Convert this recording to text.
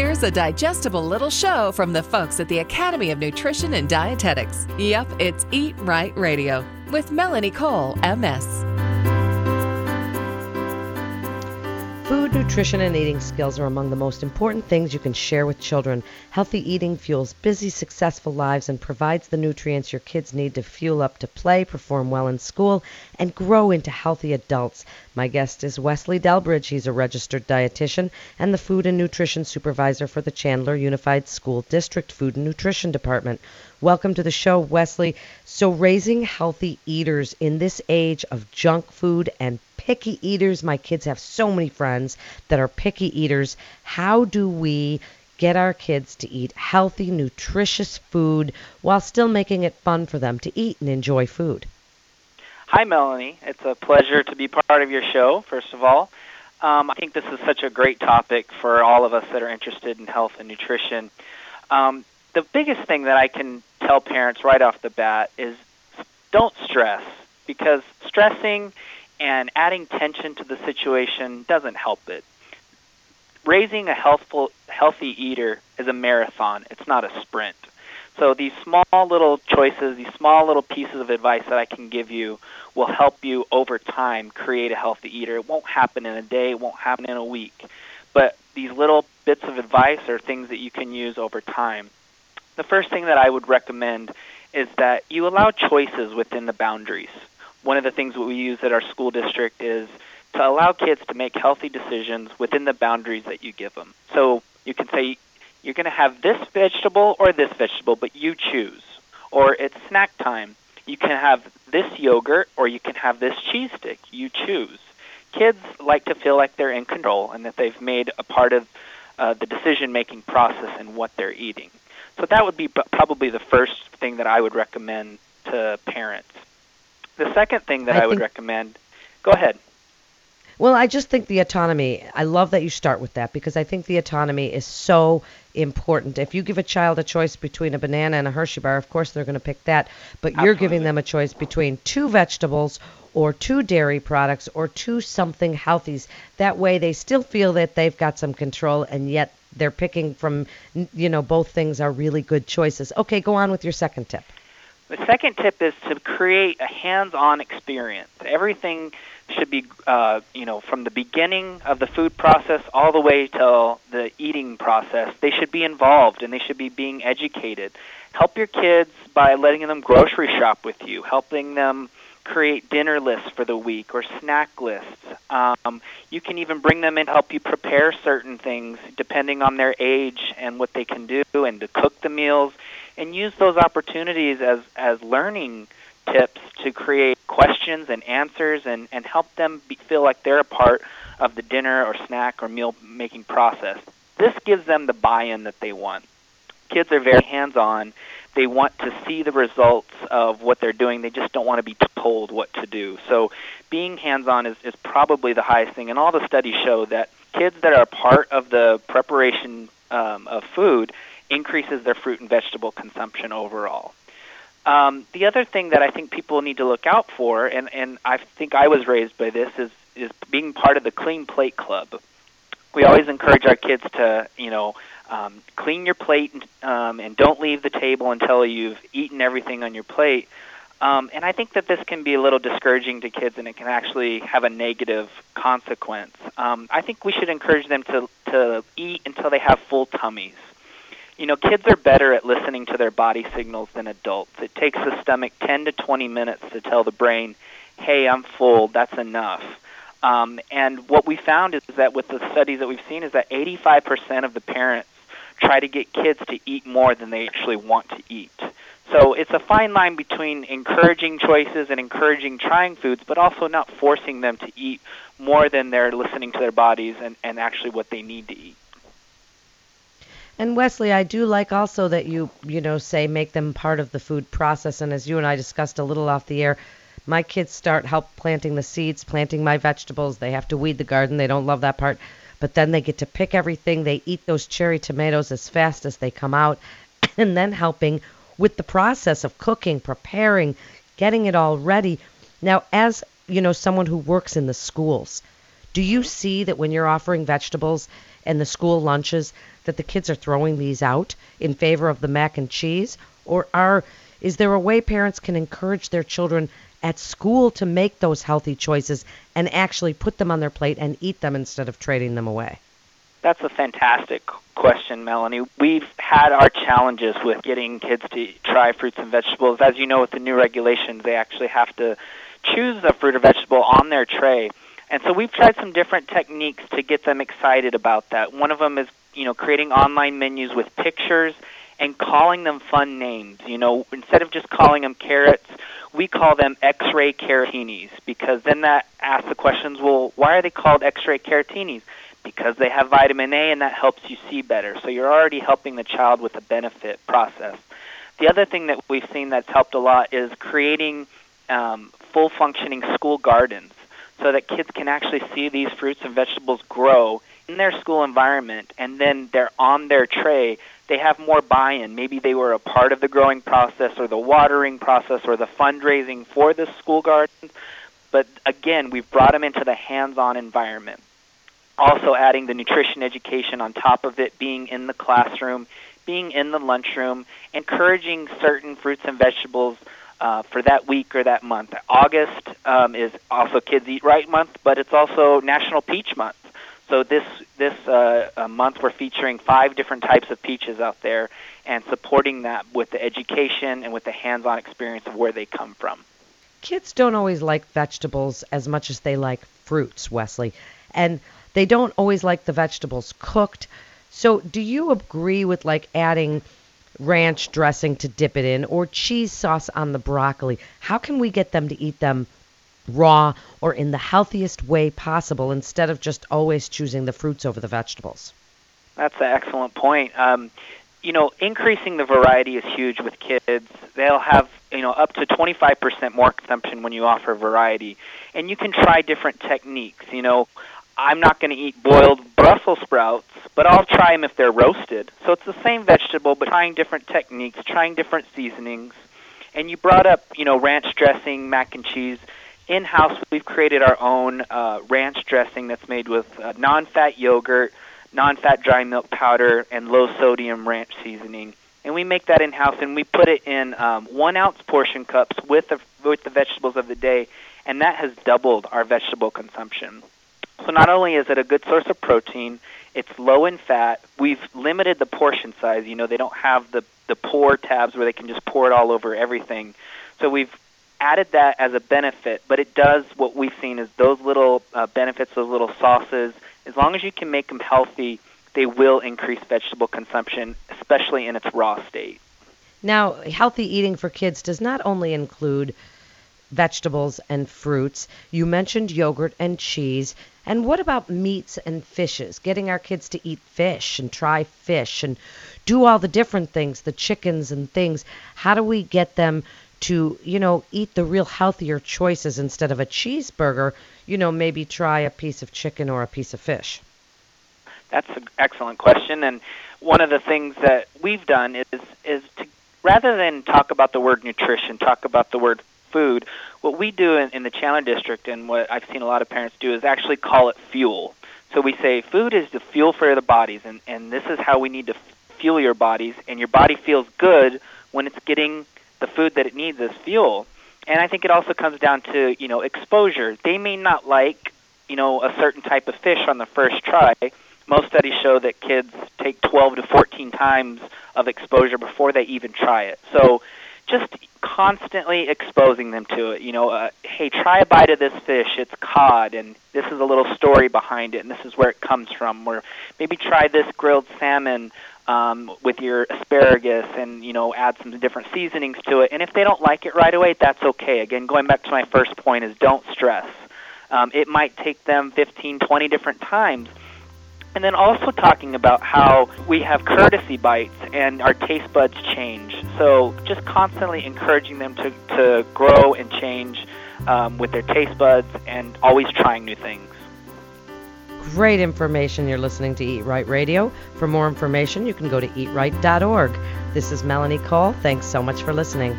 Here's a digestible little show from the folks at the Academy of Nutrition and Dietetics. Yep, it's Eat Right Radio with Melanie Cole, MS. Food, nutrition, and eating skills are among the most important things you can share with children. Healthy eating fuels busy, successful lives and provides the nutrients your kids need to fuel up to play, perform well in school, and grow into healthy adults. My guest is Wesley Delbridge. He's a registered dietitian and the food and nutrition supervisor for the Chandler Unified School District Food and Nutrition Department. Welcome to the show, Wesley. So, raising healthy eaters in this age of junk food and picky eaters, my kids have so many friends that are picky eaters. How do we get our kids to eat healthy, nutritious food while still making it fun for them to eat and enjoy food? Hi, Melanie. It's a pleasure to be part of your show, first of all. Um, I think this is such a great topic for all of us that are interested in health and nutrition. Um, the biggest thing that I can tell parents right off the bat is don't stress because stressing and adding tension to the situation doesn't help it. Raising a healthful, healthy eater is a marathon. It's not a sprint. So these small little choices, these small little pieces of advice that I can give you will help you over time create a healthy eater. It won't happen in a day, it won't happen in a week. But these little bits of advice are things that you can use over time. The first thing that I would recommend is that you allow choices within the boundaries. One of the things that we use at our school district is to allow kids to make healthy decisions within the boundaries that you give them. So you can say, you're going to have this vegetable or this vegetable, but you choose. Or it's snack time. You can have this yogurt or you can have this cheese stick. You choose. Kids like to feel like they're in control and that they've made a part of uh, the decision making process in what they're eating. So that would be probably the first thing that I would recommend to parents. The second thing that I, I would recommend, go ahead. Well, I just think the autonomy, I love that you start with that because I think the autonomy is so important. If you give a child a choice between a banana and a Hershey bar, of course they're going to pick that, but Absolutely. you're giving them a choice between two vegetables or two dairy products or two something healthies. That way they still feel that they've got some control and yet they're picking from you know both things are really good choices. Okay, go on with your second tip. The second tip is to create a hands-on experience. Everything should be, uh, you know, from the beginning of the food process all the way till the eating process. They should be involved and they should be being educated. Help your kids by letting them grocery shop with you, helping them create dinner lists for the week or snack lists. Um, you can even bring them in help you prepare certain things depending on their age and what they can do and to cook the meals and use those opportunities as, as learning tips to create questions and answers and, and help them be, feel like they're a part of the dinner or snack or meal making process. This gives them the buy-in that they want. Kids are very hands-on they want to see the results of what they're doing. They just don't want to be told what to do. So being hands-on is, is probably the highest thing. And all the studies show that kids that are part of the preparation um, of food increases their fruit and vegetable consumption overall. Um, the other thing that I think people need to look out for, and, and I think I was raised by this, is, is being part of the Clean Plate Club. We always encourage our kids to, you know, um, clean your plate um, and don't leave the table until you've eaten everything on your plate. Um, and I think that this can be a little discouraging to kids, and it can actually have a negative consequence. Um, I think we should encourage them to to eat until they have full tummies. You know, kids are better at listening to their body signals than adults. It takes the stomach 10 to 20 minutes to tell the brain, "Hey, I'm full. That's enough." Um, and what we found is that with the studies that we've seen is that 85% of the parents try to get kids to eat more than they actually want to eat. So it's a fine line between encouraging choices and encouraging trying foods, but also not forcing them to eat more than they're listening to their bodies and, and actually what they need to eat. And Wesley, I do like also that you, you know, say make them part of the food process. And as you and I discussed a little off the air, my kids start help planting the seeds, planting my vegetables. They have to weed the garden. They don't love that part but then they get to pick everything. They eat those cherry tomatoes as fast as they come out, and then helping with the process of cooking, preparing, getting it all ready. Now, as you know, someone who works in the schools, do you see that when you're offering vegetables and the school lunches that the kids are throwing these out in favor of the mac and cheese? Or are is there a way parents can encourage their children at school to make those healthy choices and actually put them on their plate and eat them instead of trading them away? That's a fantastic question, Melanie. We've had our challenges with getting kids to try fruits and vegetables. As you know, with the new regulations, they actually have to choose a fruit or vegetable on their tray. And so we've tried some different techniques to get them excited about that. One of them is, you know, creating online menus with pictures and calling them fun names. You know, instead of just calling them carrots, we call them X-ray carrotinis because then that asks the questions, well, why are they called X-ray carrotinis? because they have vitamin A and that helps you see better. So you're already helping the child with the benefit process. The other thing that we've seen that's helped a lot is creating um, full functioning school gardens so that kids can actually see these fruits and vegetables grow in their school environment and then they're on their tray. They have more buy-in. Maybe they were a part of the growing process or the watering process or the fundraising for the school garden but again we've brought them into the hands-on environment. Also adding the nutrition education on top of it, being in the classroom, being in the lunchroom, encouraging certain fruits and vegetables uh, for that week or that month. August um, is also Kids Eat Right month, but it's also National Peach Month. So this this uh, month we're featuring five different types of peaches out there and supporting that with the education and with the hands-on experience of where they come from. Kids don't always like vegetables as much as they like fruits, Wesley. And they don't always like the vegetables cooked. So, do you agree with like adding ranch dressing to dip it in or cheese sauce on the broccoli? How can we get them to eat them raw or in the healthiest way possible instead of just always choosing the fruits over the vegetables? That's an excellent point. Um, you know, increasing the variety is huge with kids. They'll have, you know, up to 25% more consumption when you offer variety. And you can try different techniques. You know, I'm not going to eat boiled Brussels sprouts, but I'll try them if they're roasted. So it's the same vegetable, but trying different techniques, trying different seasonings. And you brought up, you know, ranch dressing, mac and cheese. In house, we've created our own uh, ranch dressing that's made with uh, non fat yogurt, non fat dry milk powder, and low sodium ranch seasoning. And we make that in house, and we put it in um, one ounce portion cups with the, with the vegetables of the day, and that has doubled our vegetable consumption. So not only is it a good source of protein, it's low in fat. We've limited the portion size. You know, they don't have the the pour tabs where they can just pour it all over everything. So we've added that as a benefit, but it does what we've seen is those little uh, benefits, those little sauces. As long as you can make them healthy, they will increase vegetable consumption, especially in its raw state. Now, healthy eating for kids does not only include vegetables and fruits. You mentioned yogurt and cheese. And what about meats and fishes? Getting our kids to eat fish and try fish and do all the different things, the chickens and things. How do we get them to, you know, eat the real healthier choices instead of a cheeseburger? You know, maybe try a piece of chicken or a piece of fish. That's an excellent question, and one of the things that we've done is is to rather than talk about the word nutrition, talk about the word food. What we do in, in the Chandler district, and what I've seen a lot of parents do, is actually call it fuel. So we say food is the fuel for the bodies, and, and this is how we need to fuel your bodies, and your body feels good when it's getting the food that it needs as fuel. And I think it also comes down to you know exposure. They may not like you know a certain type of fish on the first try. Most studies show that kids take 12 to 14 times of exposure before they even try it. So just constantly exposing them to it. You know, uh, hey, try a bite of this fish. It's cod, and this is a little story behind it, and this is where it comes from. Or maybe try this grilled salmon um, with your asparagus, and you know, add some different seasonings to it. And if they don't like it right away, that's okay. Again, going back to my first point is don't stress. Um, it might take them 15, 20 different times and then also talking about how we have courtesy bites and our taste buds change. So just constantly encouraging them to, to grow and change um, with their taste buds and always trying new things. Great information. You're listening to Eat Right Radio. For more information, you can go to eatright.org. This is Melanie Cole. Thanks so much for listening.